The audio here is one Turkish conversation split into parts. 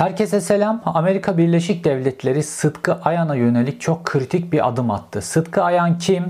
Herkese selam. Amerika Birleşik Devletleri Sıtkı Ayan'a yönelik çok kritik bir adım attı. Sıtkı Ayan kim?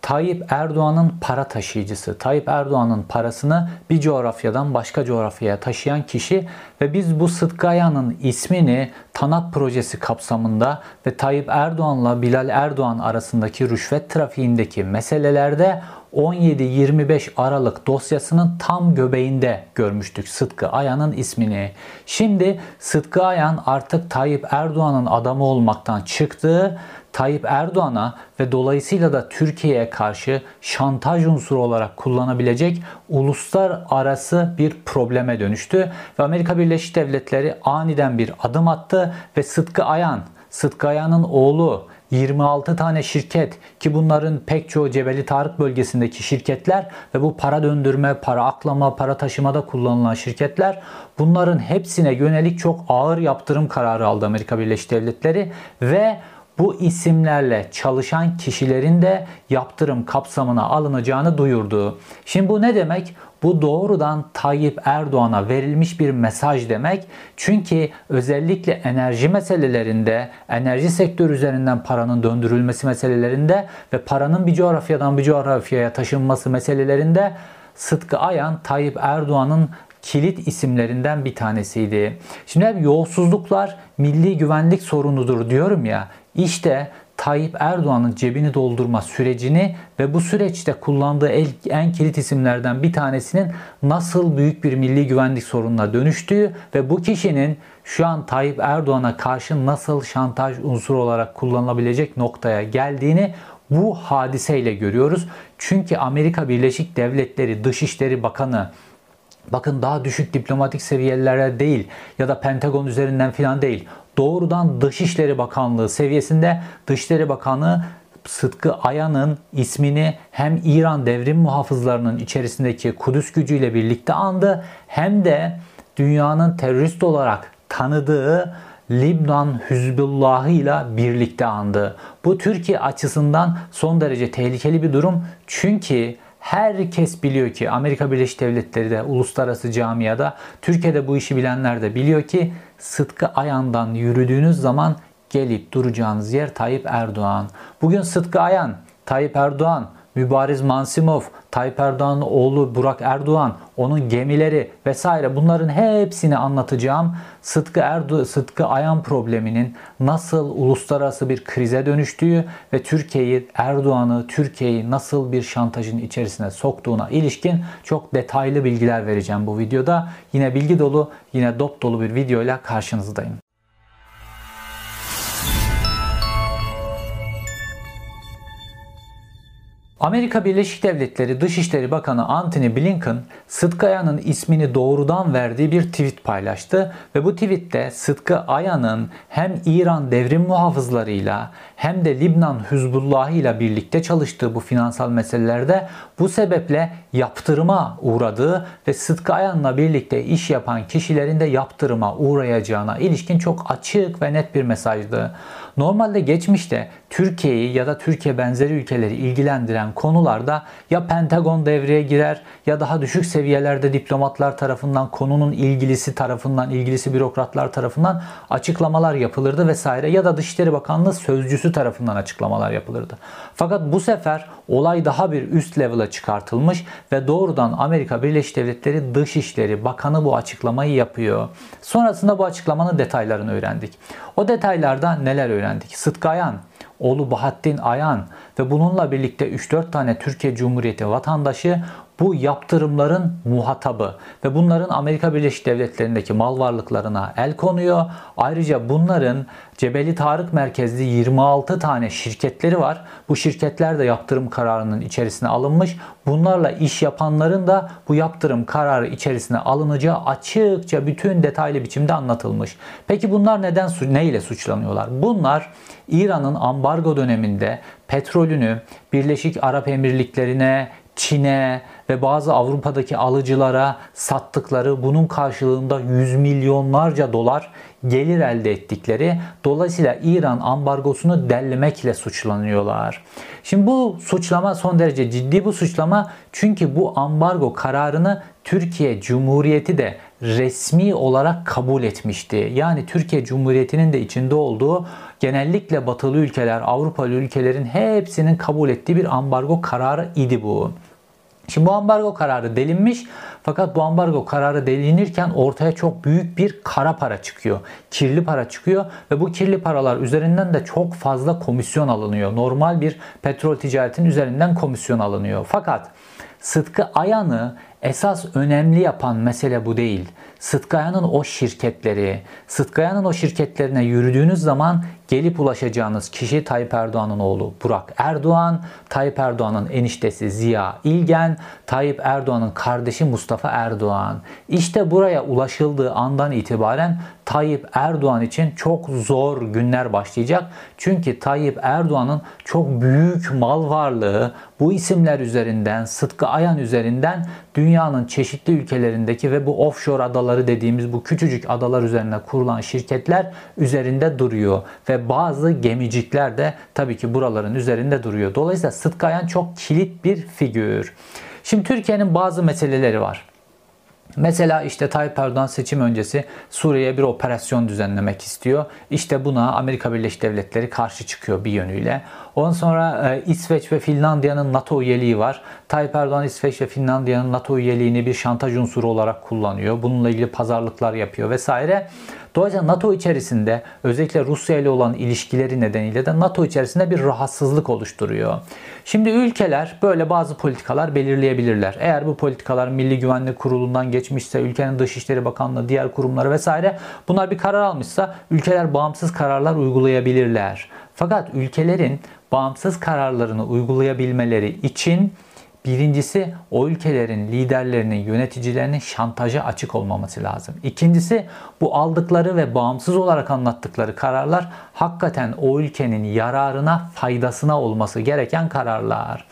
Tayyip Erdoğan'ın para taşıyıcısı. Tayyip Erdoğan'ın parasını bir coğrafyadan başka coğrafyaya taşıyan kişi ve biz bu Sıtkı Ayan'ın ismini TANAP projesi kapsamında ve Tayyip Erdoğan'la Bilal Erdoğan arasındaki rüşvet trafiğindeki meselelerde 17-25 Aralık dosyasının tam göbeğinde görmüştük Sıtkı Ayan'ın ismini. Şimdi Sıtkı Ayan artık Tayyip Erdoğan'ın adamı olmaktan çıktı. Tayyip Erdoğan'a ve dolayısıyla da Türkiye'ye karşı şantaj unsuru olarak kullanabilecek uluslararası bir probleme dönüştü. Ve Amerika Birleşik Devletleri aniden bir adım attı ve Sıtkı Ayan, Sıtkı Ayan'ın oğlu 26 tane şirket ki bunların pek çoğu Cebeli Tarık bölgesindeki şirketler ve bu para döndürme, para aklama, para taşımada kullanılan şirketler bunların hepsine yönelik çok ağır yaptırım kararı aldı Amerika Birleşik Devletleri ve bu isimlerle çalışan kişilerin de yaptırım kapsamına alınacağını duyurdu. Şimdi bu ne demek? Bu doğrudan Tayyip Erdoğan'a verilmiş bir mesaj demek. Çünkü özellikle enerji meselelerinde, enerji sektörü üzerinden paranın döndürülmesi meselelerinde ve paranın bir coğrafyadan bir coğrafyaya taşınması meselelerinde Sıtkı Ayan Tayyip Erdoğan'ın kilit isimlerinden bir tanesiydi. Şimdi hep yolsuzluklar milli güvenlik sorunudur diyorum ya. İşte Tayyip Erdoğan'ın cebini doldurma sürecini ve bu süreçte kullandığı en kilit isimlerden bir tanesinin nasıl büyük bir milli güvenlik sorununa dönüştüğü ve bu kişinin şu an Tayyip Erdoğan'a karşı nasıl şantaj unsuru olarak kullanılabilecek noktaya geldiğini bu hadiseyle görüyoruz. Çünkü Amerika Birleşik Devletleri Dışişleri Bakanı bakın daha düşük diplomatik seviyelere değil ya da Pentagon üzerinden filan değil doğrudan Dışişleri Bakanlığı seviyesinde Dışişleri Bakanı Sıtkı Ayan'ın ismini hem İran devrim muhafızlarının içerisindeki Kudüs gücüyle birlikte andı hem de dünyanın terörist olarak tanıdığı Libnan Hüzbullah'ı ile birlikte andı. Bu Türkiye açısından son derece tehlikeli bir durum. Çünkü herkes biliyor ki Amerika Birleşik Devletleri de uluslararası camiada Türkiye'de bu işi bilenler de biliyor ki Sıtkı Ayan'dan yürüdüğünüz zaman gelip duracağınız yer Tayyip Erdoğan. Bugün Sıtkı Ayan, Tayyip Erdoğan, Mübariz Mansimov, Tayyip Erdoğan'ın oğlu Burak Erdoğan, onun gemileri vesaire bunların hepsini anlatacağım. Sıtkı Erdo Sıtkı Ayan probleminin nasıl uluslararası bir krize dönüştüğü ve Türkiye'yi Erdoğan'ı Türkiye'yi nasıl bir şantajın içerisine soktuğuna ilişkin çok detaylı bilgiler vereceğim bu videoda. Yine bilgi dolu, yine dop dolu bir videoyla karşınızdayım. Amerika Birleşik Devletleri Dışişleri Bakanı Antony Blinken, Sıtkı Ayan'ın ismini doğrudan verdiği bir tweet paylaştı ve bu tweette Sıtkı Ayan'ın hem İran devrim muhafızlarıyla hem de Libnan Hüzbullah ile birlikte çalıştığı bu finansal meselelerde bu sebeple yaptırıma uğradığı ve Sıtkı Ayan'la birlikte iş yapan kişilerin de yaptırıma uğrayacağına ilişkin çok açık ve net bir mesajdı. Normalde geçmişte Türkiye'yi ya da Türkiye benzeri ülkeleri ilgilendiren konularda ya Pentagon devreye girer ya daha düşük seviyelerde diplomatlar tarafından konunun ilgilisi tarafından ilgilisi bürokratlar tarafından açıklamalar yapılırdı vesaire ya da Dışişleri Bakanlığı sözcüsü tarafından açıklamalar yapılırdı. Fakat bu sefer olay daha bir üst level'a çıkartılmış ve doğrudan Amerika Birleşik Devletleri Dışişleri Bakanı bu açıklamayı yapıyor. Sonrasında bu açıklamanın detaylarını öğrendik. O detaylarda neler öğrendik? Sıtkı Ayan, oğlu Bahattin Ayan ve bununla birlikte 3-4 tane Türkiye Cumhuriyeti vatandaşı bu yaptırımların muhatabı ve bunların Amerika Birleşik Devletleri'ndeki mal varlıklarına el konuyor. Ayrıca bunların Cebeli Tarık merkezli 26 tane şirketleri var. Bu şirketler de yaptırım kararının içerisine alınmış. Bunlarla iş yapanların da bu yaptırım kararı içerisine alınacağı açıkça bütün detaylı biçimde anlatılmış. Peki bunlar neden ne ile suçlanıyorlar? Bunlar İran'ın ambargo döneminde petrolünü Birleşik Arap Emirlikleri'ne, Çin'e ve bazı Avrupa'daki alıcılara sattıkları bunun karşılığında yüz milyonlarca dolar gelir elde ettikleri dolayısıyla İran ambargosunu dellemekle suçlanıyorlar. Şimdi bu suçlama son derece ciddi bu suçlama çünkü bu ambargo kararını Türkiye Cumhuriyeti de resmi olarak kabul etmişti. Yani Türkiye Cumhuriyeti'nin de içinde olduğu genellikle batılı ülkeler, Avrupalı ülkelerin hepsinin kabul ettiği bir ambargo kararı idi bu. Şimdi bu ambargo kararı delinmiş fakat bu ambargo kararı delinirken ortaya çok büyük bir kara para çıkıyor. Kirli para çıkıyor ve bu kirli paralar üzerinden de çok fazla komisyon alınıyor. Normal bir petrol ticaretinin üzerinden komisyon alınıyor. Fakat Sıtkı Ayan'ı esas önemli yapan mesele bu değil. Sıtkaya'nın o şirketleri, Sıtkaya'nın o şirketlerine yürüdüğünüz zaman gelip ulaşacağınız kişi Tayyip Erdoğan'ın oğlu Burak Erdoğan, Tayyip Erdoğan'ın eniştesi Ziya İlgen, Tayyip Erdoğan'ın kardeşi Mustafa Erdoğan. İşte buraya ulaşıldığı andan itibaren Tayyip Erdoğan için çok zor günler başlayacak. Çünkü Tayyip Erdoğan'ın çok büyük mal varlığı bu isimler üzerinden, Sıtkı Ayan üzerinden dünyanın çeşitli ülkelerindeki ve bu offshore adaları dediğimiz bu küçücük adalar üzerine kurulan şirketler üzerinde duruyor ve bazı gemicikler de tabii ki buraların üzerinde duruyor. Dolayısıyla Sıtkı Ayan çok kilit bir figür. Şimdi Türkiye'nin bazı meseleleri var. Mesela işte Tayyip Erdoğan seçim öncesi Suriye'ye bir operasyon düzenlemek istiyor. İşte buna Amerika Birleşik Devletleri karşı çıkıyor bir yönüyle. Ondan sonra e, İsveç ve Finlandiya'nın NATO üyeliği var. Tayyip Erdoğan İsveç ve Finlandiya'nın NATO üyeliğini bir şantaj unsuru olarak kullanıyor. Bununla ilgili pazarlıklar yapıyor vesaire. Dolayısıyla NATO içerisinde özellikle Rusya ile olan ilişkileri nedeniyle de NATO içerisinde bir rahatsızlık oluşturuyor. Şimdi ülkeler böyle bazı politikalar belirleyebilirler. Eğer bu politikalar Milli Güvenlik Kurulu'ndan geçmişse, ülkenin Dışişleri Bakanlığı, diğer kurumları vesaire bunlar bir karar almışsa ülkeler bağımsız kararlar uygulayabilirler. Fakat ülkelerin bağımsız kararlarını uygulayabilmeleri için Birincisi o ülkelerin liderlerinin, yöneticilerinin şantaja açık olmaması lazım. İkincisi bu aldıkları ve bağımsız olarak anlattıkları kararlar hakikaten o ülkenin yararına, faydasına olması gereken kararlar.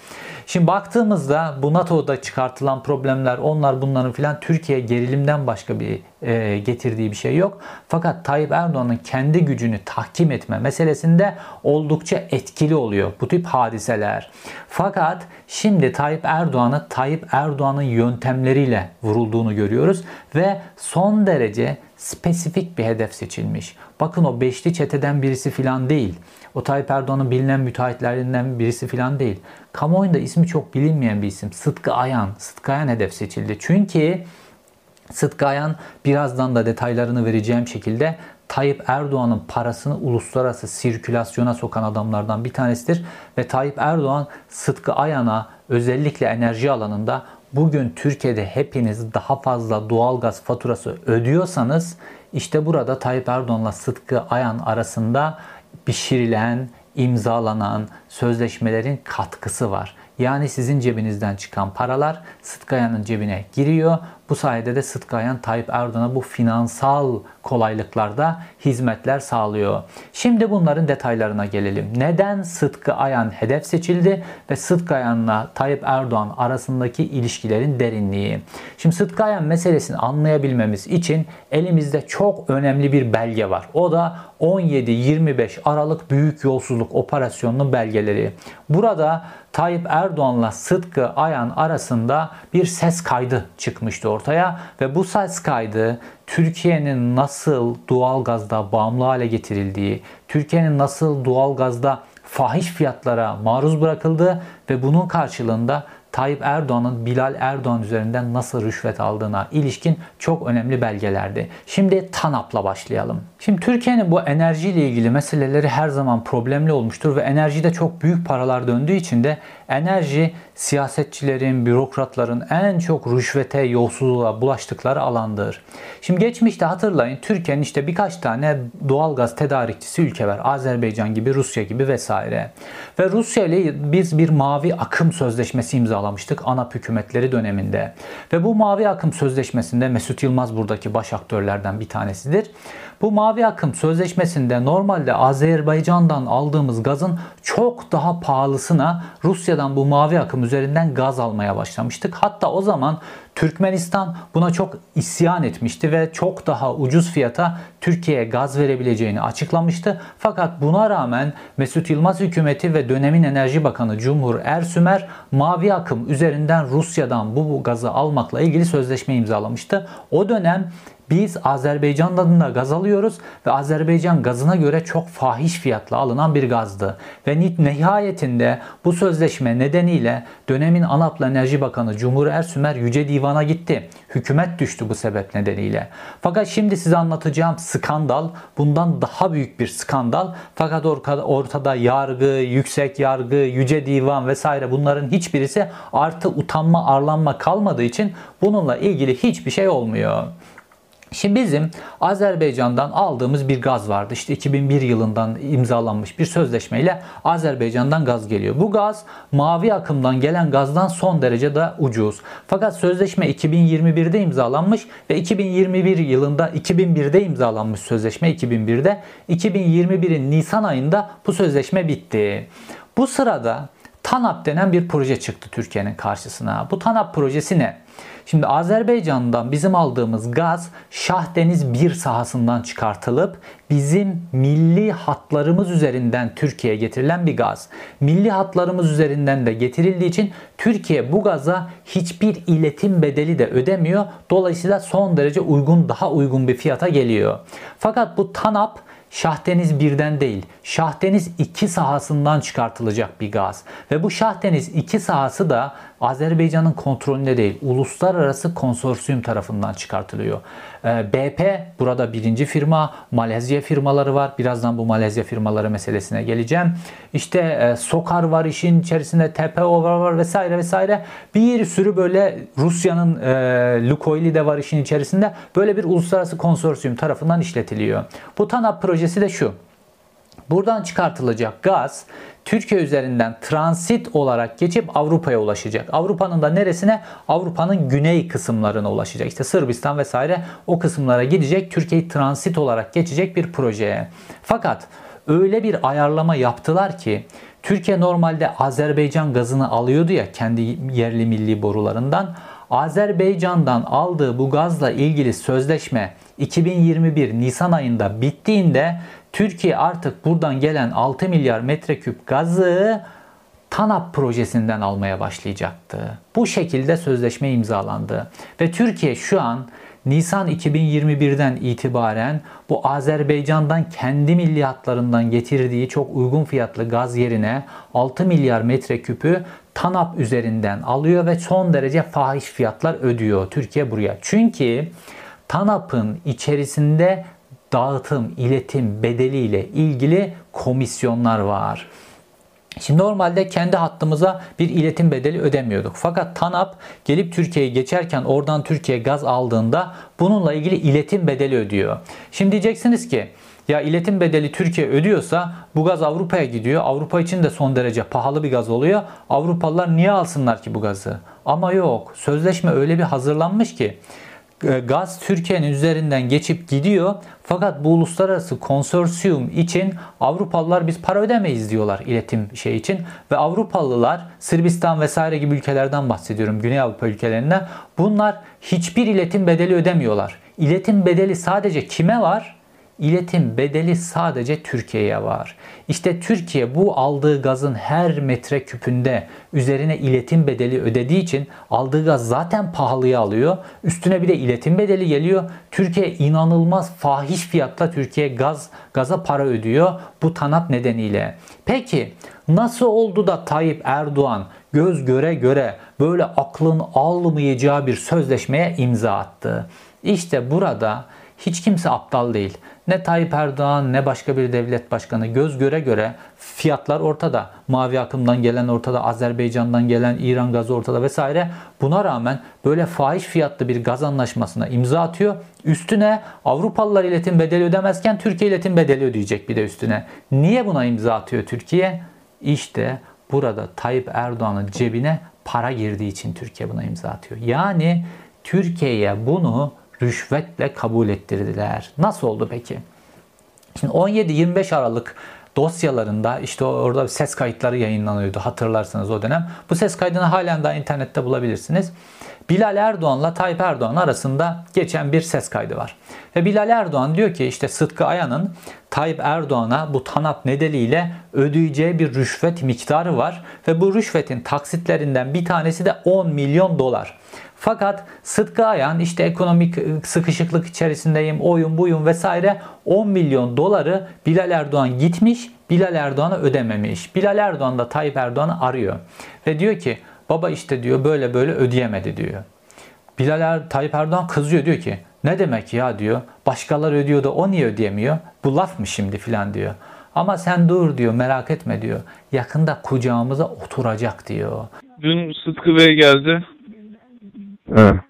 Şimdi baktığımızda bu NATO'da çıkartılan problemler onlar bunların filan Türkiye gerilimden başka bir e, getirdiği bir şey yok. Fakat Tayyip Erdoğan'ın kendi gücünü tahkim etme meselesinde oldukça etkili oluyor bu tip hadiseler. Fakat şimdi Tayyip Erdoğan'ı Tayyip Erdoğan'ın yöntemleriyle vurulduğunu görüyoruz ve son derece spesifik bir hedef seçilmiş. Bakın o beşli çeteden birisi filan değil. O Tayyip Erdoğan'ın bilinen müteahhitlerinden birisi filan değil. Kamuoyunda ismi çok bilinmeyen bir isim. Sıtkı Ayan. Sıtkı Ayan hedef seçildi. Çünkü Sıtkı Ayan birazdan da detaylarını vereceğim şekilde Tayyip Erdoğan'ın parasını uluslararası sirkülasyona sokan adamlardan bir tanesidir. Ve Tayyip Erdoğan Sıtkı Ayan'a özellikle enerji alanında bugün Türkiye'de hepiniz daha fazla doğalgaz faturası ödüyorsanız işte burada Tayyip Erdoğan'la Sıtkı Ayan arasında pişirilen, imzalanan sözleşmelerin katkısı var. Yani sizin cebinizden çıkan paralar Sıtkı cebine giriyor. Bu sayede de Sıtkı Ayan Tayyip Erdoğan'a bu finansal kolaylıklarda hizmetler sağlıyor. Şimdi bunların detaylarına gelelim. Neden Sıtkı Ayan hedef seçildi ve Sıtkı Ayan'la Tayyip Erdoğan arasındaki ilişkilerin derinliği? Şimdi Sıtkı Ayan meselesini anlayabilmemiz için elimizde çok önemli bir belge var. O da 17-25 Aralık Büyük Yolsuzluk Operasyonu'nun belgeleri. Burada Tayyip Erdoğan'la Sıtkı Ayan arasında bir ses kaydı çıkmıştı ortaya ve bu ses kaydı Türkiye'nin nasıl doğal gazda bağımlı hale getirildiği, Türkiye'nin nasıl doğal gazda fahiş fiyatlara maruz bırakıldığı ve bunun karşılığında Tayyip Erdoğan'ın Bilal Erdoğan üzerinden nasıl rüşvet aldığına ilişkin çok önemli belgelerdi. Şimdi TANAP'la başlayalım. Şimdi Türkiye'nin bu enerjiyle ilgili meseleleri her zaman problemli olmuştur ve enerjide çok büyük paralar döndüğü için de enerji siyasetçilerin, bürokratların en çok rüşvete, yolsuzluğa bulaştıkları alandır. Şimdi geçmişte hatırlayın Türkiye'nin işte birkaç tane doğal gaz tedarikçisi ülke var. Azerbaycan gibi, Rusya gibi vesaire. Ve Rusya ile biz bir mavi akım sözleşmesi imzalamıştık ANAP hükümetleri döneminde. Ve bu mavi akım sözleşmesinde Mesut Yılmaz buradaki baş aktörlerden bir tanesidir. Bu mavi mavi akım sözleşmesinde normalde Azerbaycan'dan aldığımız gazın çok daha pahalısına Rusya'dan bu mavi akım üzerinden gaz almaya başlamıştık. Hatta o zaman Türkmenistan buna çok isyan etmişti ve çok daha ucuz fiyata Türkiye'ye gaz verebileceğini açıklamıştı. Fakat buna rağmen Mesut Yılmaz hükümeti ve dönemin Enerji Bakanı Cumhur Ersümer mavi akım üzerinden Rusya'dan bu gazı almakla ilgili sözleşme imzalamıştı. O dönem biz Azerbaycan'dan da gaz alıyoruz ve Azerbaycan gazına göre çok fahiş fiyatla alınan bir gazdı. Ve nihayetinde bu sözleşme nedeniyle dönemin ANAP'la Enerji Bakanı Cumhur Ersümer Yüce Divan'a gitti. Hükümet düştü bu sebep nedeniyle. Fakat şimdi size anlatacağım skandal bundan daha büyük bir skandal. Fakat ortada yargı, yüksek yargı, yüce divan vesaire bunların hiçbirisi artı utanma, arlanma kalmadığı için bununla ilgili hiçbir şey olmuyor. Şimdi bizim Azerbaycan'dan aldığımız bir gaz vardı. İşte 2001 yılından imzalanmış bir sözleşmeyle Azerbaycan'dan gaz geliyor. Bu gaz mavi akımdan gelen gazdan son derece de ucuz. Fakat sözleşme 2021'de imzalanmış ve 2021 yılında 2001'de imzalanmış sözleşme 2001'de 2021'in Nisan ayında bu sözleşme bitti. Bu sırada TANAP denen bir proje çıktı Türkiye'nin karşısına. Bu TANAP projesi ne? Şimdi Azerbaycan'dan bizim aldığımız gaz Şahdeniz 1 sahasından çıkartılıp bizim milli hatlarımız üzerinden Türkiye'ye getirilen bir gaz. Milli hatlarımız üzerinden de getirildiği için Türkiye bu gaza hiçbir iletim bedeli de ödemiyor. Dolayısıyla son derece uygun, daha uygun bir fiyata geliyor. Fakat bu TANAP Şahdeniz 1'den değil, Şahdeniz 2 sahasından çıkartılacak bir gaz. Ve bu Şahdeniz 2 sahası da Azerbaycan'ın kontrolünde değil, uluslararası konsorsiyum tarafından çıkartılıyor. Ee, BP burada birinci firma, Malezya firmaları var. Birazdan bu Malezya firmaları meselesine geleceğim. İşte e, Sokar var işin içerisinde, TPO var, vesaire vesaire. Bir sürü böyle Rusya'nın e, Lukoil'i de var işin içerisinde. Böyle bir uluslararası konsorsiyum tarafından işletiliyor. Bu TANAP projesi de şu. Buradan çıkartılacak gaz Türkiye üzerinden transit olarak geçip Avrupa'ya ulaşacak. Avrupa'nın da neresine? Avrupa'nın güney kısımlarına ulaşacak. İşte Sırbistan vesaire o kısımlara gidecek. Türkiye'yi transit olarak geçecek bir projeye. Fakat öyle bir ayarlama yaptılar ki Türkiye normalde Azerbaycan gazını alıyordu ya kendi yerli milli borularından. Azerbaycan'dan aldığı bu gazla ilgili sözleşme 2021 Nisan ayında bittiğinde Türkiye artık buradan gelen 6 milyar metreküp gazı TANAP projesinden almaya başlayacaktı. Bu şekilde sözleşme imzalandı ve Türkiye şu an Nisan 2021'den itibaren bu Azerbaycan'dan kendi milli hatlarından getirdiği çok uygun fiyatlı gaz yerine 6 milyar metreküpü TANAP üzerinden alıyor ve son derece fahiş fiyatlar ödüyor Türkiye buraya. Çünkü TANAP'ın içerisinde dağıtım, iletim bedeliyle ilgili komisyonlar var. Şimdi normalde kendi hattımıza bir iletim bedeli ödemiyorduk. Fakat TANAP gelip Türkiye'ye geçerken oradan Türkiye gaz aldığında bununla ilgili iletim bedeli ödüyor. Şimdi diyeceksiniz ki ya iletim bedeli Türkiye ödüyorsa bu gaz Avrupa'ya gidiyor. Avrupa için de son derece pahalı bir gaz oluyor. Avrupalılar niye alsınlar ki bu gazı? Ama yok. Sözleşme öyle bir hazırlanmış ki gaz Türkiye'nin üzerinden geçip gidiyor. Fakat bu uluslararası konsorsiyum için Avrupalılar biz para ödemeyiz diyorlar iletim şey için. Ve Avrupalılar Sırbistan vesaire gibi ülkelerden bahsediyorum. Güney Avrupa ülkelerinde. Bunlar hiçbir iletim bedeli ödemiyorlar. İletim bedeli sadece kime var? İletim bedeli sadece Türkiye'ye var. İşte Türkiye bu aldığı gazın her metre küpünde üzerine iletim bedeli ödediği için aldığı gaz zaten pahalıya alıyor. Üstüne bir de iletim bedeli geliyor. Türkiye inanılmaz fahiş fiyatla Türkiye gaz gaza para ödüyor bu tanap nedeniyle. Peki nasıl oldu da Tayyip Erdoğan göz göre göre böyle aklın almayacağı bir sözleşmeye imza attı? İşte burada hiç kimse aptal değil. Ne Tayyip Erdoğan ne başka bir devlet başkanı göz göre göre fiyatlar ortada. Mavi akımdan gelen ortada, Azerbaycan'dan gelen İran gazı ortada vesaire. Buna rağmen böyle fahiş fiyatlı bir gaz anlaşmasına imza atıyor. Üstüne Avrupalılar iletim bedeli ödemezken Türkiye iletim bedeli ödeyecek bir de üstüne. Niye buna imza atıyor Türkiye? İşte burada Tayyip Erdoğan'ın cebine para girdiği için Türkiye buna imza atıyor. Yani Türkiye'ye bunu rüşvetle kabul ettirdiler. Nasıl oldu peki? Şimdi 17-25 Aralık dosyalarında işte orada ses kayıtları yayınlanıyordu hatırlarsanız o dönem. Bu ses kaydını halen daha internette bulabilirsiniz. Bilal Erdoğan'la Tayyip Erdoğan arasında geçen bir ses kaydı var. Ve Bilal Erdoğan diyor ki işte Sıtkı Ayan'ın Tayyip Erdoğan'a bu TANAP nedeniyle ödeyeceği bir rüşvet miktarı var. Ve bu rüşvetin taksitlerinden bir tanesi de 10 milyon dolar. Fakat Sıtkı Ayan işte ekonomik sıkışıklık içerisindeyim, oyun buyum vesaire 10 milyon doları Bilal Erdoğan gitmiş, Bilal Erdoğan'a ödememiş. Bilal Erdoğan da Tayyip Erdoğan'ı arıyor. Ve diyor ki baba işte diyor böyle böyle ödeyemedi diyor. Bilal er, Tayyip Erdoğan kızıyor diyor ki ne demek ya diyor. Başkaları ödüyor da o niye ödeyemiyor? Bu laf mı şimdi filan diyor. Ama sen dur diyor merak etme diyor. Yakında kucağımıza oturacak diyor. Dün Sıtkı Bey geldi. He.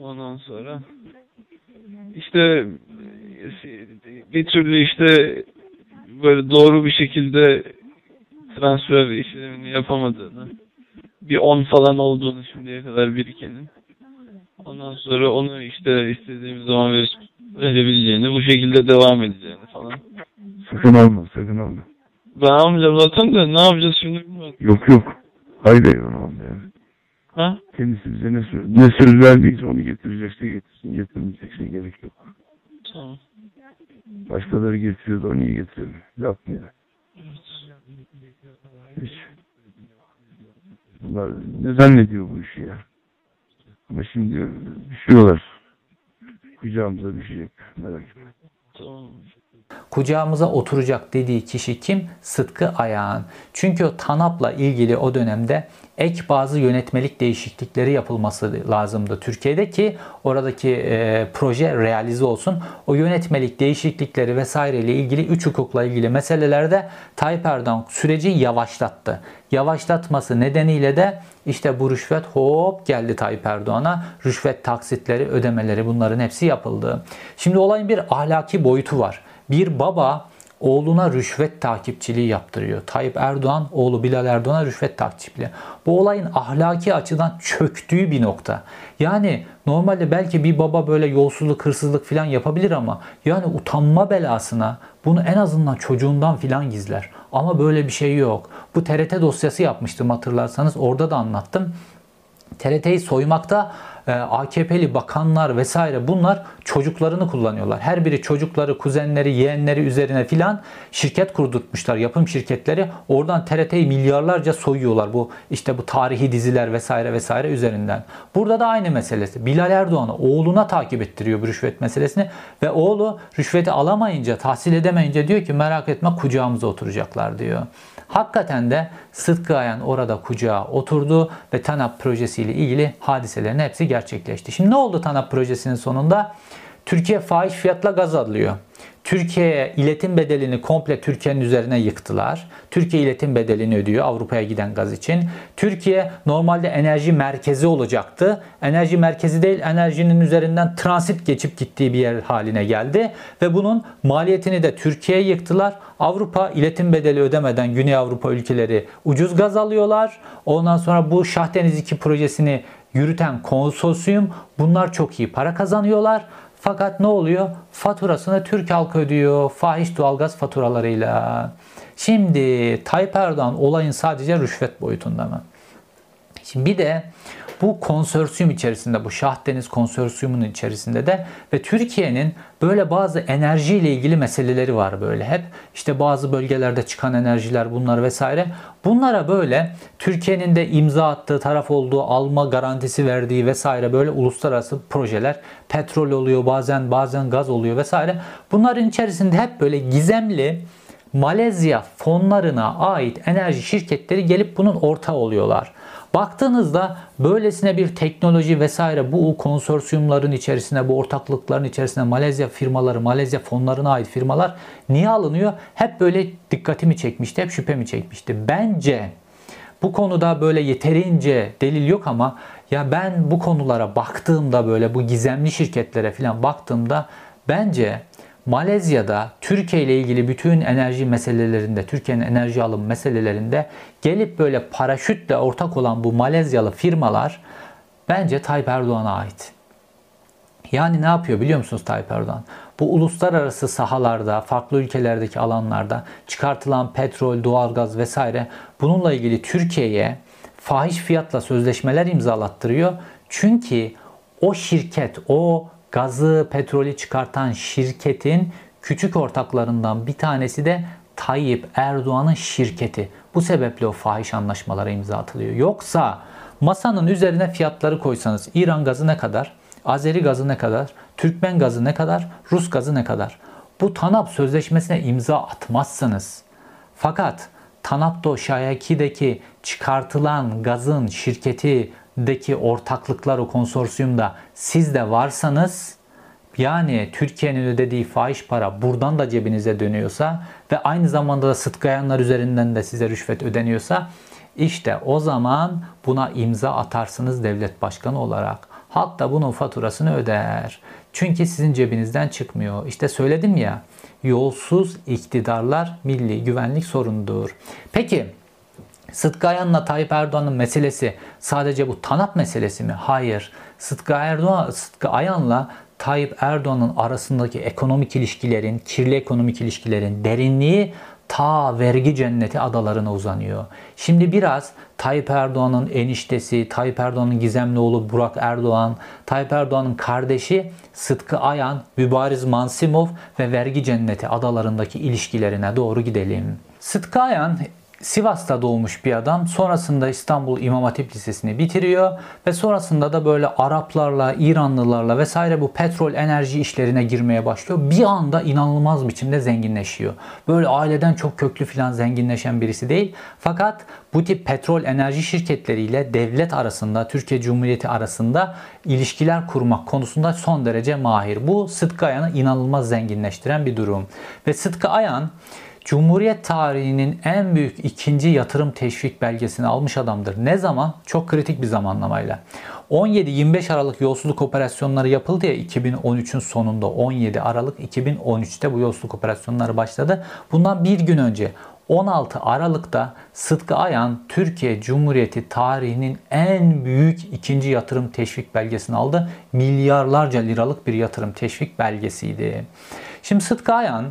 Ondan sonra işte bir türlü işte böyle doğru bir şekilde transfer işlemini yapamadığını bir 10 falan olduğunu şimdiye kadar birikenin ondan sonra onu işte istediğimiz zaman verebileceğini bu şekilde devam edeceğini falan. Sakın alma, sakın alma. Ben almayacağım zaten de ne yapacağız şimdi bilmiyorum. Yok yok. Hayır alma yani. Ha? Kendisi bize ne söz, ne söz verdiyse onu getirecekse getirsin. Getirmeyecekse gerek yok. Tamam. Başkaları getiriyordu o niye getiriyor? Laf mı ya? Hiç. Bunlar ne zannediyor bu işi ya? Ama şimdi düşüyorlar. Kucağımıza düşecek. Merak etme. Tamam. Kucağımıza oturacak dediği kişi kim? Sıtkı Ayağan. Çünkü o TANAP'la ilgili o dönemde ek bazı yönetmelik değişiklikleri yapılması lazımdı Türkiye'de ki oradaki e, proje realize olsun. O yönetmelik değişiklikleri vesaireyle ilgili üç hukukla ilgili meselelerde Tayyip Erdoğan süreci yavaşlattı. Yavaşlatması nedeniyle de işte bu rüşvet hop geldi Tayyip Erdoğan'a. Rüşvet taksitleri, ödemeleri bunların hepsi yapıldı. Şimdi olayın bir ahlaki boyutu var. Bir baba oğluna rüşvet takipçiliği yaptırıyor. Tayyip Erdoğan oğlu Bilal Erdoğan'a rüşvet takipçiliği. Bu olayın ahlaki açıdan çöktüğü bir nokta. Yani normalde belki bir baba böyle yolsuzluk, hırsızlık falan yapabilir ama yani utanma belasına bunu en azından çocuğundan filan gizler. Ama böyle bir şey yok. Bu TRT dosyası yapmıştım hatırlarsanız orada da anlattım. TRT'yi soymakta e, AKP'li bakanlar vesaire bunlar çocuklarını kullanıyorlar. Her biri çocukları, kuzenleri, yeğenleri üzerine filan şirket kurdurtmuşlar. Yapım şirketleri. Oradan TRT'yi milyarlarca soyuyorlar. Bu işte bu tarihi diziler vesaire vesaire üzerinden. Burada da aynı meselesi. Bilal Erdoğan'ı oğluna takip ettiriyor bu rüşvet meselesini ve oğlu rüşveti alamayınca, tahsil edemeyince diyor ki merak etme kucağımıza oturacaklar diyor. Hakikaten de Sıtkı Ayan orada kucağa oturdu ve TANAP projesiyle ilgili hadiselerin hepsi gerçekleşti. Şimdi ne oldu TANAP projesinin sonunda? Türkiye fahiş fiyatla gaz alıyor. Türkiye'ye iletim bedelini komple Türkiye'nin üzerine yıktılar. Türkiye iletim bedelini ödüyor Avrupa'ya giden gaz için. Türkiye normalde enerji merkezi olacaktı. Enerji merkezi değil enerjinin üzerinden transit geçip gittiği bir yer haline geldi. Ve bunun maliyetini de Türkiye'ye yıktılar. Avrupa iletim bedeli ödemeden Güney Avrupa ülkeleri ucuz gaz alıyorlar. Ondan sonra bu Şahdeniz 2 projesini yürüten konsorsiyum bunlar çok iyi para kazanıyorlar. Fakat ne oluyor? Faturasını Türk halkı ödüyor. Fahiş doğalgaz faturalarıyla. Şimdi Tayyip Erdoğan olayın sadece rüşvet boyutunda mı? Şimdi bir de bu konsorsiyum içerisinde, bu Şahdeniz konsorsiyumunun içerisinde de ve Türkiye'nin böyle bazı enerji ile ilgili meseleleri var böyle hep. İşte bazı bölgelerde çıkan enerjiler bunlar vesaire. Bunlara böyle Türkiye'nin de imza attığı taraf olduğu, alma garantisi verdiği vesaire böyle uluslararası projeler petrol oluyor bazen bazen gaz oluyor vesaire. Bunların içerisinde hep böyle gizemli Malezya fonlarına ait enerji şirketleri gelip bunun ortağı oluyorlar. Baktığınızda böylesine bir teknoloji vesaire bu konsorsiyumların içerisinde, bu ortaklıkların içerisinde Malezya firmaları, Malezya fonlarına ait firmalar niye alınıyor? Hep böyle dikkatimi çekmişti, hep şüphemi çekmişti. Bence bu konuda böyle yeterince delil yok ama ya ben bu konulara baktığımda böyle bu gizemli şirketlere falan baktığımda bence Malezya'da Türkiye ile ilgili bütün enerji meselelerinde, Türkiye'nin enerji alım meselelerinde gelip böyle paraşütle ortak olan bu Malezyalı firmalar bence Tayyip Erdoğan'a ait. Yani ne yapıyor biliyor musunuz Tayyip Erdoğan? bu uluslararası sahalarda, farklı ülkelerdeki alanlarda çıkartılan petrol, doğalgaz vesaire bununla ilgili Türkiye'ye fahiş fiyatla sözleşmeler imzalattırıyor. Çünkü o şirket, o gazı, petrolü çıkartan şirketin küçük ortaklarından bir tanesi de Tayyip Erdoğan'ın şirketi. Bu sebeple o fahiş anlaşmalara imza atılıyor. Yoksa masanın üzerine fiyatları koysanız İran gazı ne kadar, Azeri gazı ne kadar, Türkmen gazı ne kadar, Rus gazı ne kadar? Bu TANAP sözleşmesine imza atmazsanız fakat TANAP'ta Şayaki'deki çıkartılan gazın şirketideki ortaklıklar o konsorsiyumda siz de varsanız yani Türkiye'nin ödediği fahiş para buradan da cebinize dönüyorsa ve aynı zamanda da sıtkayanlar üzerinden de size rüşvet ödeniyorsa işte o zaman buna imza atarsınız devlet başkanı olarak. Halk da bunun faturasını öder. Çünkü sizin cebinizden çıkmıyor. İşte söyledim ya yolsuz iktidarlar milli güvenlik sorunudur. Peki Sıtkı Ayan'la Tayyip Erdoğan'ın meselesi sadece bu TANAP meselesi mi? Hayır. Sıtkı Erdoğan, Sıtkı Ayan'la Tayyip Erdoğan'ın arasındaki ekonomik ilişkilerin, kirli ekonomik ilişkilerin derinliği ta vergi cenneti adalarına uzanıyor. Şimdi biraz Tayyip Erdoğan'ın eniştesi, Tayyip Erdoğan'ın gizemli oğlu Burak Erdoğan, Tayyip Erdoğan'ın kardeşi Sıtkı Ayan, Mübariz Mansimov ve vergi cenneti adalarındaki ilişkilerine doğru gidelim. Sıtkı Ayan Sivas'ta doğmuş bir adam. Sonrasında İstanbul İmam Hatip Lisesi'ni bitiriyor ve sonrasında da böyle Araplarla, İranlılarla vesaire bu petrol enerji işlerine girmeye başlıyor. Bir anda inanılmaz biçimde zenginleşiyor. Böyle aileden çok köklü falan zenginleşen birisi değil. Fakat bu tip petrol enerji şirketleriyle devlet arasında, Türkiye Cumhuriyeti arasında ilişkiler kurmak konusunda son derece mahir. Bu Sıtkı Ayan'ı inanılmaz zenginleştiren bir durum. Ve Sıtkı Ayan Cumhuriyet tarihinin en büyük ikinci yatırım teşvik belgesini almış adamdır. Ne zaman? Çok kritik bir zamanlamayla. 17-25 Aralık yolsuzluk operasyonları yapıldı ya 2013'ün sonunda 17 Aralık 2013'te bu yolsuzluk operasyonları başladı. Bundan bir gün önce 16 Aralık'ta Sıtkı Ayan Türkiye Cumhuriyeti tarihinin en büyük ikinci yatırım teşvik belgesini aldı. Milyarlarca liralık bir yatırım teşvik belgesiydi. Şimdi Sıtkı Ayan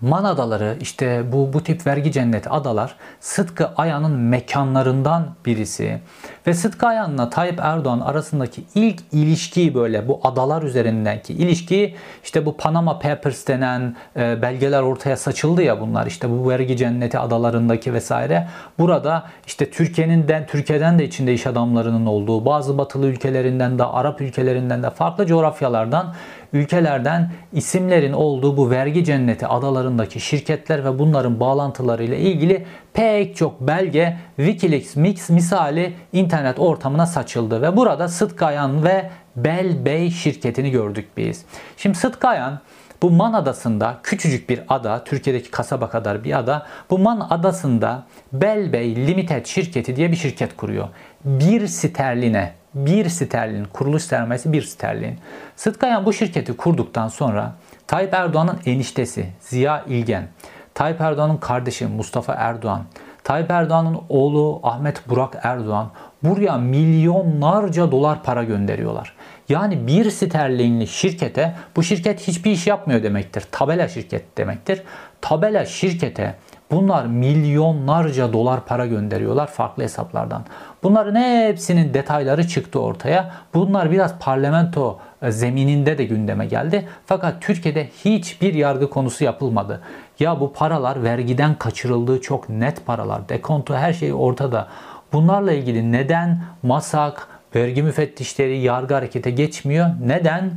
Man adaları işte bu, bu tip vergi cenneti adalar Sıtkı Ayan'ın mekanlarından birisi. Ve Sıtkı Ayan'la Tayyip Erdoğan arasındaki ilk ilişki böyle bu adalar üzerindeki ilişki işte bu Panama Papers denen e, belgeler ortaya saçıldı ya bunlar işte bu vergi cenneti adalarındaki vesaire. Burada işte Türkiye'nin de Türkiye'den de içinde iş adamlarının olduğu bazı batılı ülkelerinden de Arap ülkelerinden de farklı coğrafyalardan ülkelerden isimlerin olduğu bu vergi cenneti adalarındaki şirketler ve bunların bağlantılarıyla ilgili pek çok belge Wikileaks Mix misali internet ortamına saçıldı ve burada Sıtkayan ve Bell Bay şirketini gördük biz. Şimdi Sıtkayan bu Man Adası'nda küçücük bir ada, Türkiye'deki kasaba kadar bir ada. Bu Man Adası'nda Bell Bay Limited şirketi diye bir şirket kuruyor. Bir sterline 1 sterlin, kuruluş sermayesi 1 sterlin. Sıtkayan bu şirketi kurduktan sonra Tayyip Erdoğan'ın eniştesi Ziya İlgen, Tayyip Erdoğan'ın kardeşi Mustafa Erdoğan, Tayyip Erdoğan'ın oğlu Ahmet Burak Erdoğan buraya milyonlarca dolar para gönderiyorlar. Yani bir sterlinli şirkete bu şirket hiçbir iş yapmıyor demektir. Tabela şirket demektir. Tabela şirkete Bunlar milyonlarca dolar para gönderiyorlar farklı hesaplardan. Bunların hepsinin detayları çıktı ortaya. Bunlar biraz parlamento e, zemininde de gündeme geldi. Fakat Türkiye'de hiçbir yargı konusu yapılmadı. Ya bu paralar vergiden kaçırıldığı çok net paralar. Dekonto her şey ortada. Bunlarla ilgili neden MASAK, vergi müfettişleri yargı harekete geçmiyor? Neden?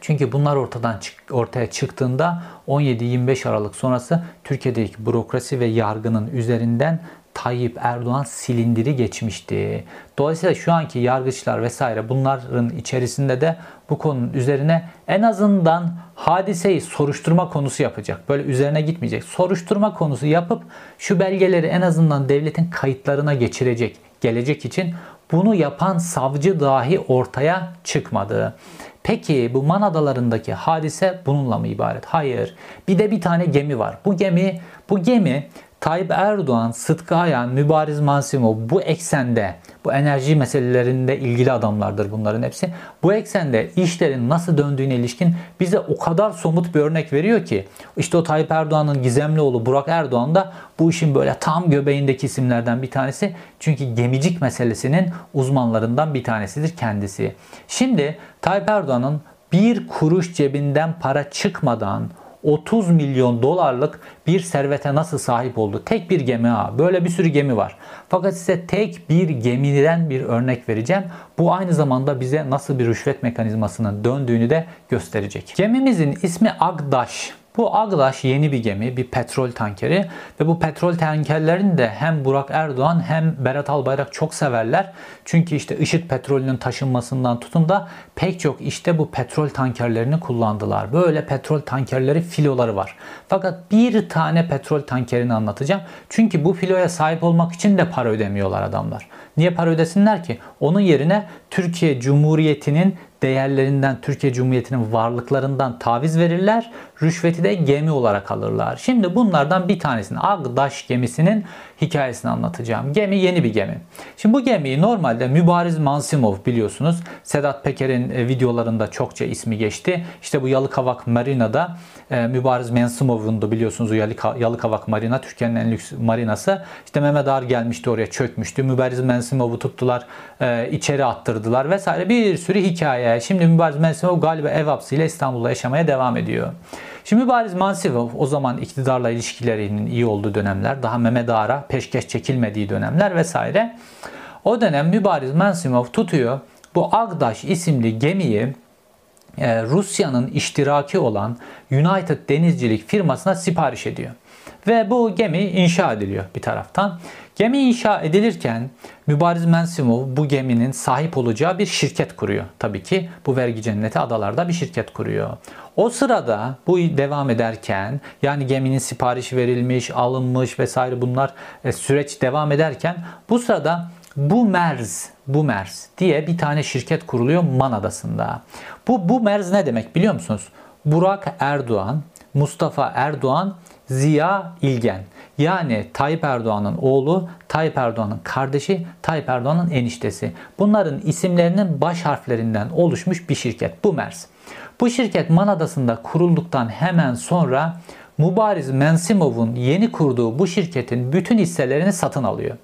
Çünkü bunlar ortadan çık, ortaya çıktığında 17-25 Aralık sonrası Türkiye'deki bürokrasi ve yargının üzerinden Tayyip Erdoğan silindiri geçmişti. Dolayısıyla şu anki yargıçlar vesaire bunların içerisinde de bu konunun üzerine en azından hadiseyi soruşturma konusu yapacak. Böyle üzerine gitmeyecek. Soruşturma konusu yapıp şu belgeleri en azından devletin kayıtlarına geçirecek gelecek için bunu yapan savcı dahi ortaya çıkmadı. Peki bu Man adalarındaki hadise bununla mı ibaret? Hayır. Bir de bir tane gemi var. Bu gemi bu gemi Tayyip Erdoğan, Sıtkı Ayan, Mübariz Mansimov bu eksende, bu enerji meselelerinde ilgili adamlardır bunların hepsi. Bu eksende işlerin nasıl döndüğüne ilişkin bize o kadar somut bir örnek veriyor ki işte o Tayyip Erdoğan'ın gizemli oğlu Burak Erdoğan da bu işin böyle tam göbeğindeki isimlerden bir tanesi. Çünkü gemicik meselesinin uzmanlarından bir tanesidir kendisi. Şimdi Tayyip Erdoğan'ın bir kuruş cebinden para çıkmadan 30 milyon dolarlık bir servete nasıl sahip oldu? Tek bir gemi ha. Böyle bir sürü gemi var. Fakat size tek bir gemiden bir örnek vereceğim. Bu aynı zamanda bize nasıl bir rüşvet mekanizmasının döndüğünü de gösterecek. Gemimizin ismi Agdaş. Bu Agdaş yeni bir gemi, bir petrol tankeri ve bu petrol tankerlerini de hem Burak Erdoğan hem Berat Albayrak çok severler. Çünkü işte IŞİD petrolünün taşınmasından tutun da pek çok işte bu petrol tankerlerini kullandılar. Böyle petrol tankerleri filoları var. Fakat bir tane petrol tankerini anlatacağım. Çünkü bu filoya sahip olmak için de para ödemiyorlar adamlar. Niye para ödesinler ki? Onun yerine Türkiye Cumhuriyeti'nin değerlerinden, Türkiye Cumhuriyeti'nin varlıklarından taviz verirler. Rüşveti de gemi olarak alırlar. Şimdi bunlardan bir tanesini Agdaş gemisinin hikayesini anlatacağım. Gemi yeni bir gemi. Şimdi bu gemiyi normalde Mübariz Mansimov biliyorsunuz. Sedat Peker'in e, videolarında çokça ismi geçti. İşte bu Yalıkavak Marina'da e, Mübariz Mansimov'un da biliyorsunuz o Yalıkavak Marina Türkiye'nin en lüks marinası. İşte Mehmet Ağar gelmişti oraya çökmüştü. Mübariz Mansimov'u tuttular, e, içeri attırdılar vesaire bir sürü hikaye. Şimdi Mübariz Mansimov galiba ev hapsiyle İstanbul'da yaşamaya devam ediyor. Şimdi Mübariz Mansivov o zaman iktidarla ilişkilerinin iyi olduğu dönemler, daha Mehmet Ağar'a peşkeş çekilmediği dönemler vesaire. O dönem Mübariz Mansivov tutuyor bu Agdaş isimli gemiyi e, Rusya'nın iştiraki olan United Denizcilik firmasına sipariş ediyor. Ve bu gemi inşa ediliyor bir taraftan. Gemi inşa edilirken Mübariz Mensimov bu geminin sahip olacağı bir şirket kuruyor. Tabii ki bu vergi cenneti adalarda bir şirket kuruyor. O sırada bu devam ederken yani geminin siparişi verilmiş, alınmış vesaire bunlar e, süreç devam ederken bu sırada bu Merz, bu Merz diye bir tane şirket kuruluyor Man Adası'nda. Bu bu Merz ne demek biliyor musunuz? Burak Erdoğan, Mustafa Erdoğan, Ziya İlgen. Yani Tayyip Erdoğan'ın oğlu, Tayyip Erdoğan'ın kardeşi, Tayyip Erdoğan'ın eniştesi. Bunların isimlerinin baş harflerinden oluşmuş bir şirket. Bu Merz. Bu şirket Man Adası'nda kurulduktan hemen sonra Mubariz Mensimov'un yeni kurduğu bu şirketin bütün hisselerini satın alıyor.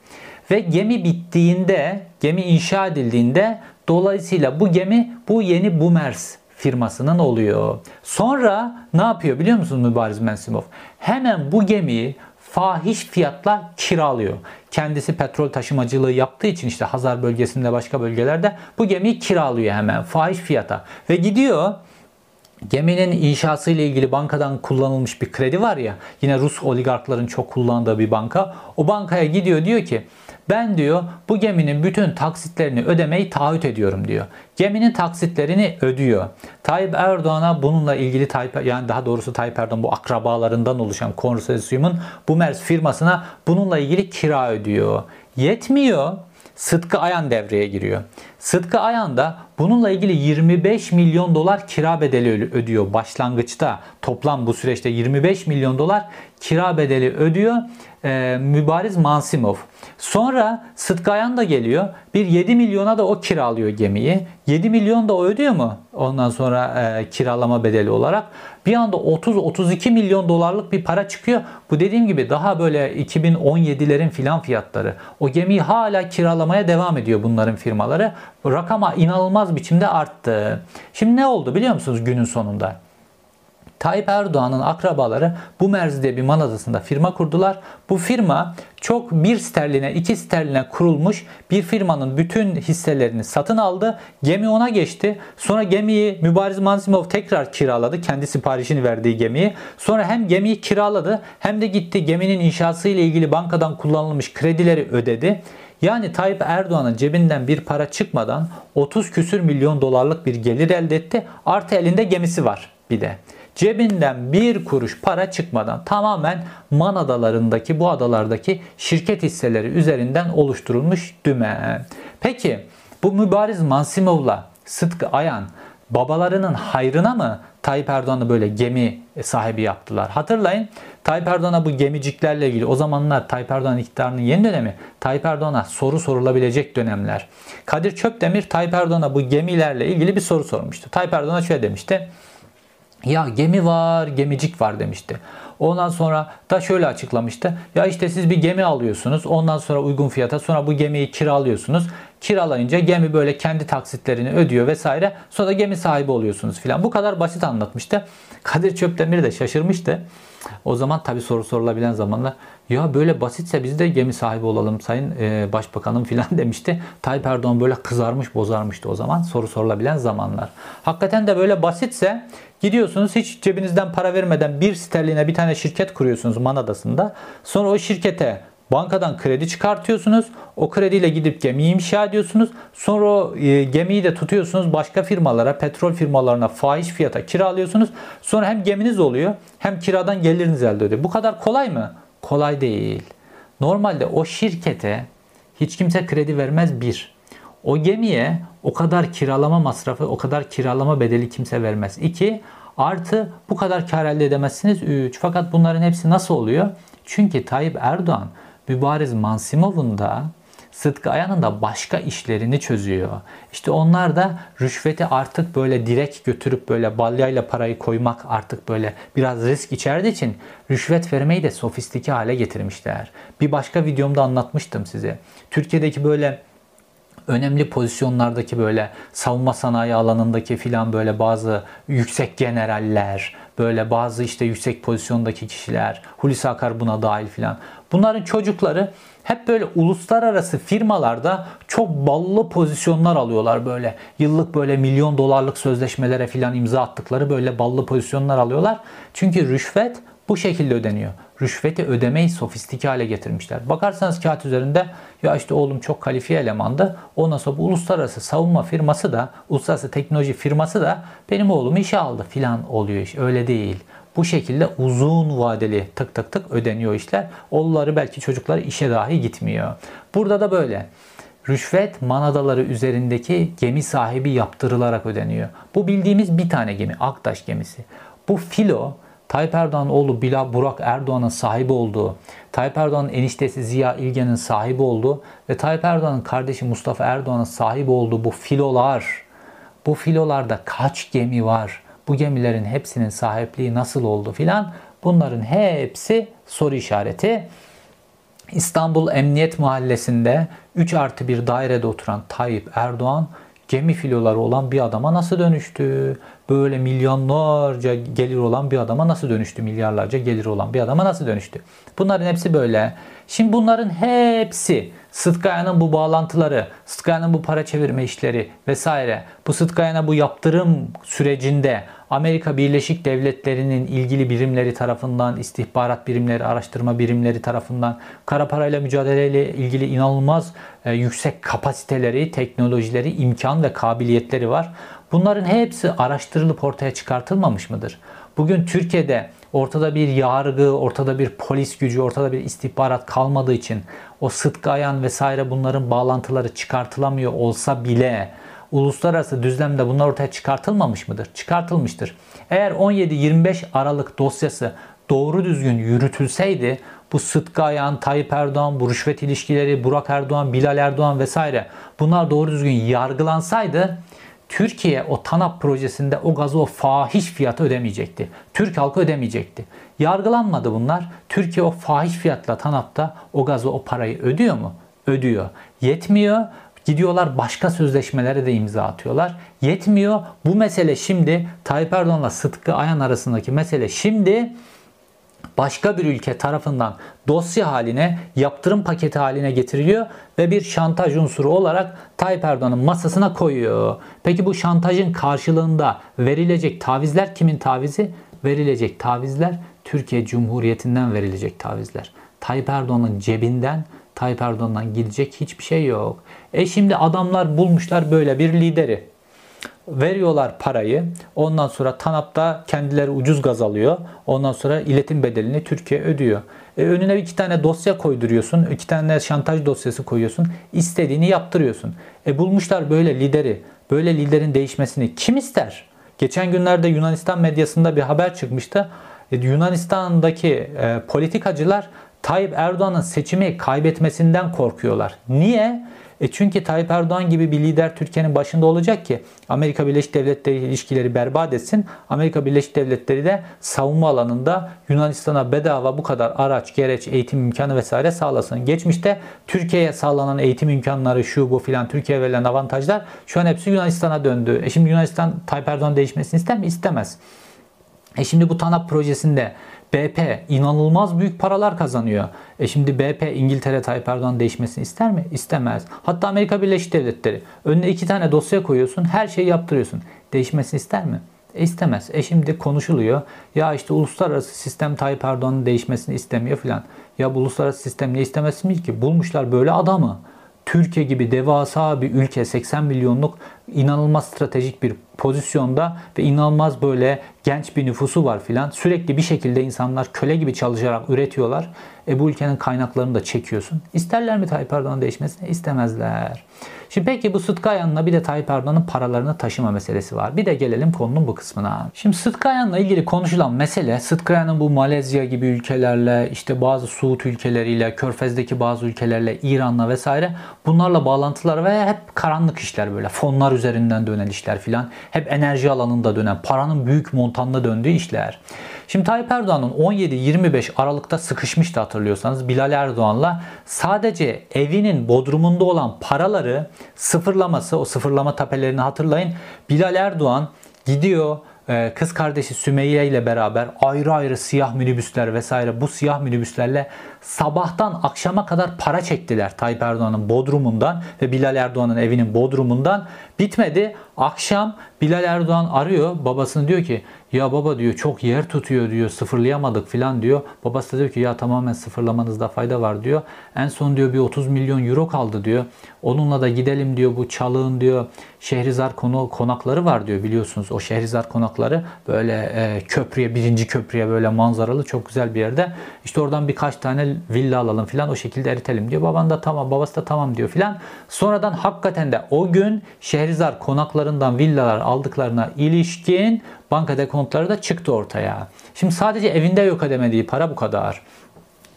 Ve gemi bittiğinde, gemi inşa edildiğinde dolayısıyla bu gemi bu yeni Bumers firmasının oluyor. Sonra ne yapıyor biliyor musunuz Mübariz Mensimov? Hemen bu gemiyi fahiş fiyatla kiralıyor. Kendisi petrol taşımacılığı yaptığı için işte Hazar bölgesinde başka bölgelerde bu gemiyi kiralıyor hemen fahiş fiyata. Ve gidiyor Geminin inşası ile ilgili bankadan kullanılmış bir kredi var ya yine Rus oligarkların çok kullandığı bir banka. O bankaya gidiyor diyor ki ben diyor bu geminin bütün taksitlerini ödemeyi taahhüt ediyorum diyor. Geminin taksitlerini ödüyor. Tayyip Erdoğan'a bununla ilgili Tayyip yani daha doğrusu Tayyip Erdoğan bu akrabalarından oluşan konsorsiyumun bu Mers firmasına bununla ilgili kira ödüyor. Yetmiyor. Sıtkı Ayan devreye giriyor. Sıtkı Ayan da bununla ilgili 25 milyon dolar kira bedeli ödüyor başlangıçta. Toplam bu süreçte 25 milyon dolar kira bedeli ödüyor e, Mübariz Mansimov. Sonra Sıtkı Ayan da geliyor. Bir 7 milyona da o kiralıyor gemiyi. 7 milyon da o ödüyor mu? Ondan sonra e, kiralama bedeli olarak. Bir anda 30-32 milyon dolarlık bir para çıkıyor. Bu dediğim gibi daha böyle 2017'lerin filan fiyatları. O gemiyi hala kiralamaya devam ediyor bunların firmaları. Rakama inanılmaz biçimde arttı. Şimdi ne oldu biliyor musunuz günün sonunda? Tayyip Erdoğan'ın akrabaları bu merzide bir Man Adası'nda firma kurdular. Bu firma çok bir sterline, iki sterline kurulmuş bir firmanın bütün hisselerini satın aldı. Gemi ona geçti. Sonra gemiyi Mübariz Mansimov tekrar kiraladı. Kendi siparişini verdiği gemiyi. Sonra hem gemiyi kiraladı hem de gitti geminin inşası ile ilgili bankadan kullanılmış kredileri ödedi. Yani Tayyip Erdoğan'ın cebinden bir para çıkmadan 30 küsür milyon dolarlık bir gelir elde etti. Artı elinde gemisi var bir de cebinden bir kuruş para çıkmadan tamamen Man adalarındaki bu adalardaki şirket hisseleri üzerinden oluşturulmuş dümen. Peki bu Mübariz Mansimov'la Sıtkı Ayan babalarının hayrına mı Tayyip Erdoğan'ı böyle gemi sahibi yaptılar? Hatırlayın Tayyip Erdoğan'a bu gemiciklerle ilgili o zamanlar Tayyip Erdoğan iktidarının yeni dönemi Tayyip Erdoğan'a soru sorulabilecek dönemler. Kadir Çöpdemir Tayyip Erdoğan'a bu gemilerle ilgili bir soru sormuştu. Tayyip Erdoğan'a şöyle demişti. Ya gemi var, gemicik var demişti. Ondan sonra da şöyle açıklamıştı. Ya işte siz bir gemi alıyorsunuz. Ondan sonra uygun fiyata sonra bu gemiyi kiralıyorsunuz. Kiralayınca gemi böyle kendi taksitlerini ödüyor vesaire. Sonra da gemi sahibi oluyorsunuz filan. Bu kadar basit anlatmıştı. Kadir Çöptemir de şaşırmıştı. O zaman tabii soru sorulabilen zamanlar ya böyle basitse biz de gemi sahibi olalım sayın e, başbakanım filan demişti. Tayyip Erdoğan böyle kızarmış bozarmıştı o zaman soru sorulabilen zamanlar. Hakikaten de böyle basitse gidiyorsunuz hiç cebinizden para vermeden bir sterline bir tane şirket kuruyorsunuz Manadası'nda. Sonra o şirkete Bankadan kredi çıkartıyorsunuz. O krediyle gidip gemiyi inşa ediyorsunuz. Sonra o e, gemiyi de tutuyorsunuz başka firmalara, petrol firmalarına fahiş fiyata kiralıyorsunuz. Sonra hem geminiz oluyor hem kiradan geliriniz elde ediyor. Bu kadar kolay mı? Kolay değil. Normalde o şirkete hiç kimse kredi vermez bir. O gemiye o kadar kiralama masrafı, o kadar kiralama bedeli kimse vermez. İki, artı bu kadar kar elde edemezsiniz. Üç, fakat bunların hepsi nasıl oluyor? Çünkü Tayyip Erdoğan Mübariz Mansimov'un da Sıtkı Ayan'ın da başka işlerini çözüyor. İşte onlar da rüşveti artık böyle direkt götürüp böyle balyayla parayı koymak artık böyle biraz risk içerdiği için rüşvet vermeyi de sofistike hale getirmişler. Bir başka videomda anlatmıştım size. Türkiye'deki böyle önemli pozisyonlardaki böyle savunma sanayi alanındaki filan böyle bazı yüksek generaller, böyle bazı işte yüksek pozisyondaki kişiler, Hulusi Akar buna dahil filan. Bunların çocukları hep böyle uluslararası firmalarda çok ballı pozisyonlar alıyorlar böyle. Yıllık böyle milyon dolarlık sözleşmelere filan imza attıkları böyle ballı pozisyonlar alıyorlar. Çünkü rüşvet bu şekilde ödeniyor. Rüşveti ödemeyi sofistike hale getirmişler. Bakarsanız kağıt üzerinde ya işte oğlum çok kalifiye elemandı. Ondan sonra bu uluslararası savunma firması da, uluslararası teknoloji firması da benim oğlumu işe aldı filan oluyor iş. Öyle değil. Bu şekilde uzun vadeli tık tık tık ödeniyor işler. Oğulları belki çocukları işe dahi gitmiyor. Burada da böyle. Rüşvet manadaları üzerindeki gemi sahibi yaptırılarak ödeniyor. Bu bildiğimiz bir tane gemi, Aktaş gemisi. Bu filo Tayyip Erdoğan oğlu Bilal Burak Erdoğan'ın sahibi olduğu, Tayyip Erdoğan'ın eniştesi Ziya İlgen'in sahibi olduğu ve Tayyip Erdoğan'ın kardeşi Mustafa Erdoğan'ın sahibi olduğu bu filolar, bu filolarda kaç gemi var? Bu gemilerin hepsinin sahipliği nasıl oldu filan? Bunların hepsi soru işareti. İstanbul Emniyet Mahallesi'nde 3 artı bir dairede oturan Tayyip Erdoğan gemi filoları olan bir adama nasıl dönüştü? Böyle milyonlarca gelir olan bir adama nasıl dönüştü? Milyarlarca gelir olan bir adama nasıl dönüştü? Bunların hepsi böyle. Şimdi bunların hepsi Sıtkaya'nın bu bağlantıları, Sıtkaya'nın bu para çevirme işleri vesaire, bu Sıtkaya'na bu yaptırım sürecinde Amerika Birleşik Devletleri'nin ilgili birimleri tarafından, istihbarat birimleri, araştırma birimleri tarafından kara parayla mücadeleyle ilgili inanılmaz e, yüksek kapasiteleri, teknolojileri, imkan ve kabiliyetleri var. Bunların hepsi araştırılıp ortaya çıkartılmamış mıdır? Bugün Türkiye'de ortada bir yargı, ortada bir polis gücü, ortada bir istihbarat kalmadığı için o Sıtkı Ayan vesaire bunların bağlantıları çıkartılamıyor olsa bile uluslararası düzlemde bunlar ortaya çıkartılmamış mıdır? Çıkartılmıştır. Eğer 17-25 Aralık dosyası doğru düzgün yürütülseydi bu Sıtkı Ayan, Tayyip Erdoğan, bu rüşvet ilişkileri, Burak Erdoğan, Bilal Erdoğan vesaire bunlar doğru düzgün yargılansaydı Türkiye o TANAP projesinde o gazı o fahiş fiyatı ödemeyecekti. Türk halkı ödemeyecekti. Yargılanmadı bunlar. Türkiye o fahiş fiyatla TANAP'ta o gazı o parayı ödüyor mu? Ödüyor. Yetmiyor. Gidiyorlar başka sözleşmelere de imza atıyorlar. Yetmiyor. Bu mesele şimdi Tayyip Erdoğan'la Sıtkı Ayan arasındaki mesele şimdi başka bir ülke tarafından dosya haline, yaptırım paketi haline getiriliyor ve bir şantaj unsuru olarak Tayyip Erdoğan'ın masasına koyuyor. Peki bu şantajın karşılığında verilecek tavizler kimin tavizi? Verilecek tavizler Türkiye Cumhuriyeti'nden verilecek tavizler. Tayyip Erdoğan'ın cebinden Tayyip Erdoğan'dan gidecek hiçbir şey yok. E şimdi adamlar bulmuşlar böyle bir lideri veriyorlar parayı. Ondan sonra TANAP'ta kendileri ucuz gaz alıyor. Ondan sonra iletim bedelini Türkiye ödüyor. E, önüne iki tane dosya koyduruyorsun. iki tane şantaj dosyası koyuyorsun. İstediğini yaptırıyorsun. E bulmuşlar böyle lideri. Böyle liderin değişmesini kim ister? Geçen günlerde Yunanistan medyasında bir haber çıkmıştı. E, Yunanistan'daki e, politikacılar Tayyip Erdoğan'ın seçimi kaybetmesinden korkuyorlar. Niye? E çünkü Tayyip Erdoğan gibi bir lider Türkiye'nin başında olacak ki Amerika Birleşik Devletleri ilişkileri berbat etsin. Amerika Birleşik Devletleri de savunma alanında Yunanistan'a bedava bu kadar araç, gereç, eğitim imkanı vesaire sağlasın. Geçmişte Türkiye'ye sağlanan eğitim imkanları şu bu filan Türkiye'ye verilen avantajlar şu an hepsi Yunanistan'a döndü. E şimdi Yunanistan Tayyip Erdoğan değişmesini ister mi? İstemez. E şimdi bu TANAP projesinde BP inanılmaz büyük paralar kazanıyor. E şimdi BP İngiltere Tayyip Erdoğan değişmesini ister mi? İstemez. Hatta Amerika Birleşik Devletleri önüne iki tane dosya koyuyorsun her şeyi yaptırıyorsun. Değişmesini ister mi? E istemez. E şimdi konuşuluyor. Ya işte uluslararası sistem Tayyip Erdoğan'ın değişmesini istemiyor filan. Ya bu uluslararası sistem ne istemezsin ki? Bulmuşlar böyle adamı. Türkiye gibi devasa bir ülke 80 milyonluk inanılmaz stratejik bir pozisyonda ve inanılmaz böyle genç bir nüfusu var filan. Sürekli bir şekilde insanlar köle gibi çalışarak üretiyorlar. E bu ülkenin kaynaklarını da çekiyorsun. İsterler mi Tayyip Erdoğan'ın değişmesini? İstemezler. Şimdi peki bu Sıtkı Ayan'la bir de Tayyip Erdoğan'ın paralarını taşıma meselesi var. Bir de gelelim konunun bu kısmına. Şimdi Sıtkı Ayan'la ilgili konuşulan mesele Sıtkı Ayan'ın bu Malezya gibi ülkelerle işte bazı Suud ülkeleriyle, Körfez'deki bazı ülkelerle, İran'la vesaire bunlarla bağlantılar ve hep karanlık işler böyle fonlar üzerinden dönen işler filan. Hep enerji alanında dönen, paranın büyük montanla döndüğü işler. Şimdi Tayyip Erdoğan'ın 17-25 Aralık'ta sıkışmıştı hatırlıyorsanız Bilal Erdoğan'la sadece evinin bodrumunda olan paraları sıfırlaması, o sıfırlama tapelerini hatırlayın. Bilal Erdoğan gidiyor ee, kız kardeşi Sümeyye ile beraber ayrı ayrı siyah minibüsler vesaire bu siyah minibüslerle sabahtan akşama kadar para çektiler Tayyip Erdoğan'ın bodrumundan ve Bilal Erdoğan'ın evinin bodrumundan. Bitmedi. Akşam Bilal Erdoğan arıyor babasını diyor ki ya baba diyor çok yer tutuyor diyor sıfırlayamadık filan diyor. Babası da diyor ki ya tamamen sıfırlamanızda fayda var diyor. En son diyor bir 30 milyon euro kaldı diyor. Onunla da gidelim diyor bu çalığın diyor Şehrizar konu konakları var diyor biliyorsunuz. O Şehrizar konakları böyle e, köprüye birinci köprüye böyle manzaralı çok güzel bir yerde. İşte oradan birkaç tane villa alalım filan o şekilde eritelim diyor. Baban da tamam babası da tamam diyor filan. Sonradan hakikaten de o gün Şehrizar konaklarından villalar aldıklarına ilişkin banka dekontları da çıktı ortaya. Şimdi sadece evinde yok edemediği para bu kadar.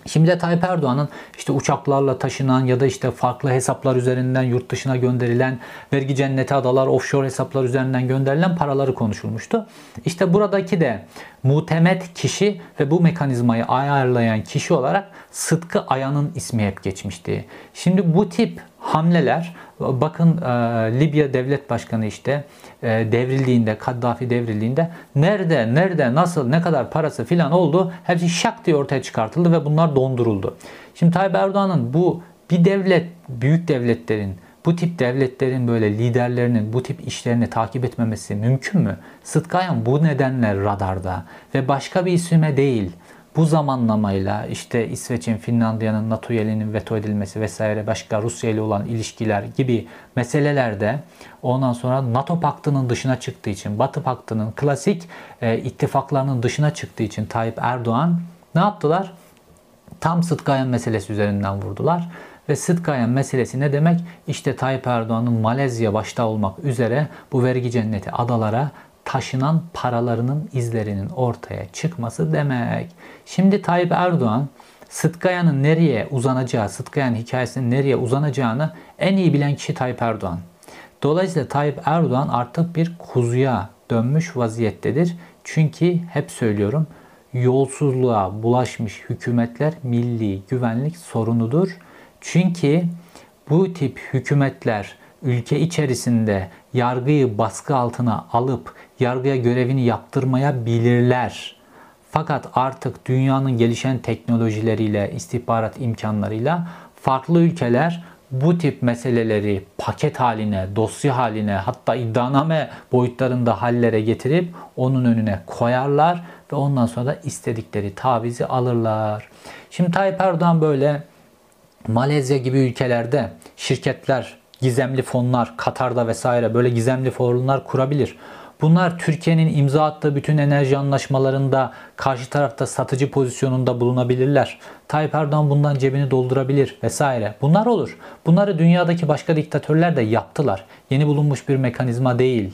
Şimdi de Tayyip Erdoğan'ın işte uçaklarla taşınan ya da işte farklı hesaplar üzerinden yurt dışına gönderilen vergi cenneti adalar offshore hesaplar üzerinden gönderilen paraları konuşulmuştu. İşte buradaki de mutemet kişi ve bu mekanizmayı ayarlayan kişi olarak Sıtkı Ayan'ın ismi hep geçmişti. Şimdi bu tip hamleler bakın e, Libya devlet başkanı işte e, devrildiğinde Kaddafi devrildiğinde nerede nerede nasıl ne kadar parası filan oldu hepsi şak diye ortaya çıkartıldı ve bunlar donduruldu. Şimdi Tayyip Erdoğan'ın bu bir devlet büyük devletlerin bu tip devletlerin böyle liderlerinin bu tip işlerini takip etmemesi mümkün mü? Sıtkayan bu nedenle radarda ve başka bir isime değil bu zamanlamayla işte İsveç'in, Finlandiya'nın NATO üyeliğinin veto edilmesi vesaire başka Rusya ile olan ilişkiler gibi meselelerde ondan sonra NATO paktının dışına çıktığı için Batı paktının klasik e, ittifaklarının dışına çıktığı için Tayyip Erdoğan ne yaptılar? Tam Sıtkayan meselesi üzerinden vurdular. Ve Sıtkayan meselesi ne demek? İşte Tayyip Erdoğan'ın Malezya başta olmak üzere bu vergi cenneti adalara taşınan paralarının izlerinin ortaya çıkması demek. Şimdi Tayyip Erdoğan Sıtkaya'nın nereye uzanacağı, Sıtkaya'nın hikayesinin nereye uzanacağını en iyi bilen kişi Tayyip Erdoğan. Dolayısıyla Tayyip Erdoğan artık bir kuzuya dönmüş vaziyettedir. Çünkü hep söylüyorum yolsuzluğa bulaşmış hükümetler milli güvenlik sorunudur. Çünkü bu tip hükümetler ülke içerisinde yargıyı baskı altına alıp yargıya görevini yaptırmayabilirler. Fakat artık dünyanın gelişen teknolojileriyle, istihbarat imkanlarıyla farklı ülkeler bu tip meseleleri paket haline, dosya haline hatta iddianame boyutlarında hallere getirip onun önüne koyarlar ve ondan sonra da istedikleri tavizi alırlar. Şimdi Tayyip Erdoğan böyle Malezya gibi ülkelerde şirketler, gizemli fonlar, Katar'da vesaire böyle gizemli fonlar kurabilir. Bunlar Türkiye'nin imza attığı bütün enerji anlaşmalarında karşı tarafta satıcı pozisyonunda bulunabilirler. Tayyip Erdoğan bundan cebini doldurabilir vesaire. Bunlar olur. Bunları dünyadaki başka diktatörler de yaptılar. Yeni bulunmuş bir mekanizma değil.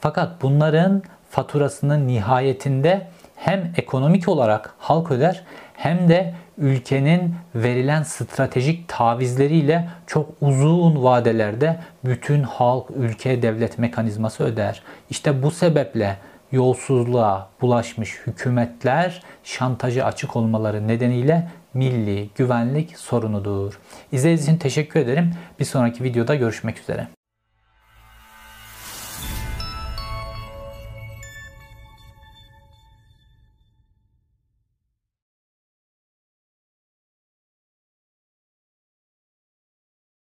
Fakat bunların faturasını nihayetinde hem ekonomik olarak halk öder hem de ülkenin verilen stratejik tavizleriyle çok uzun vadelerde bütün halk, ülke, devlet mekanizması öder. İşte bu sebeple yolsuzluğa bulaşmış hükümetler şantajı açık olmaları nedeniyle milli güvenlik sorunudur. İzlediğiniz için teşekkür ederim. Bir sonraki videoda görüşmek üzere.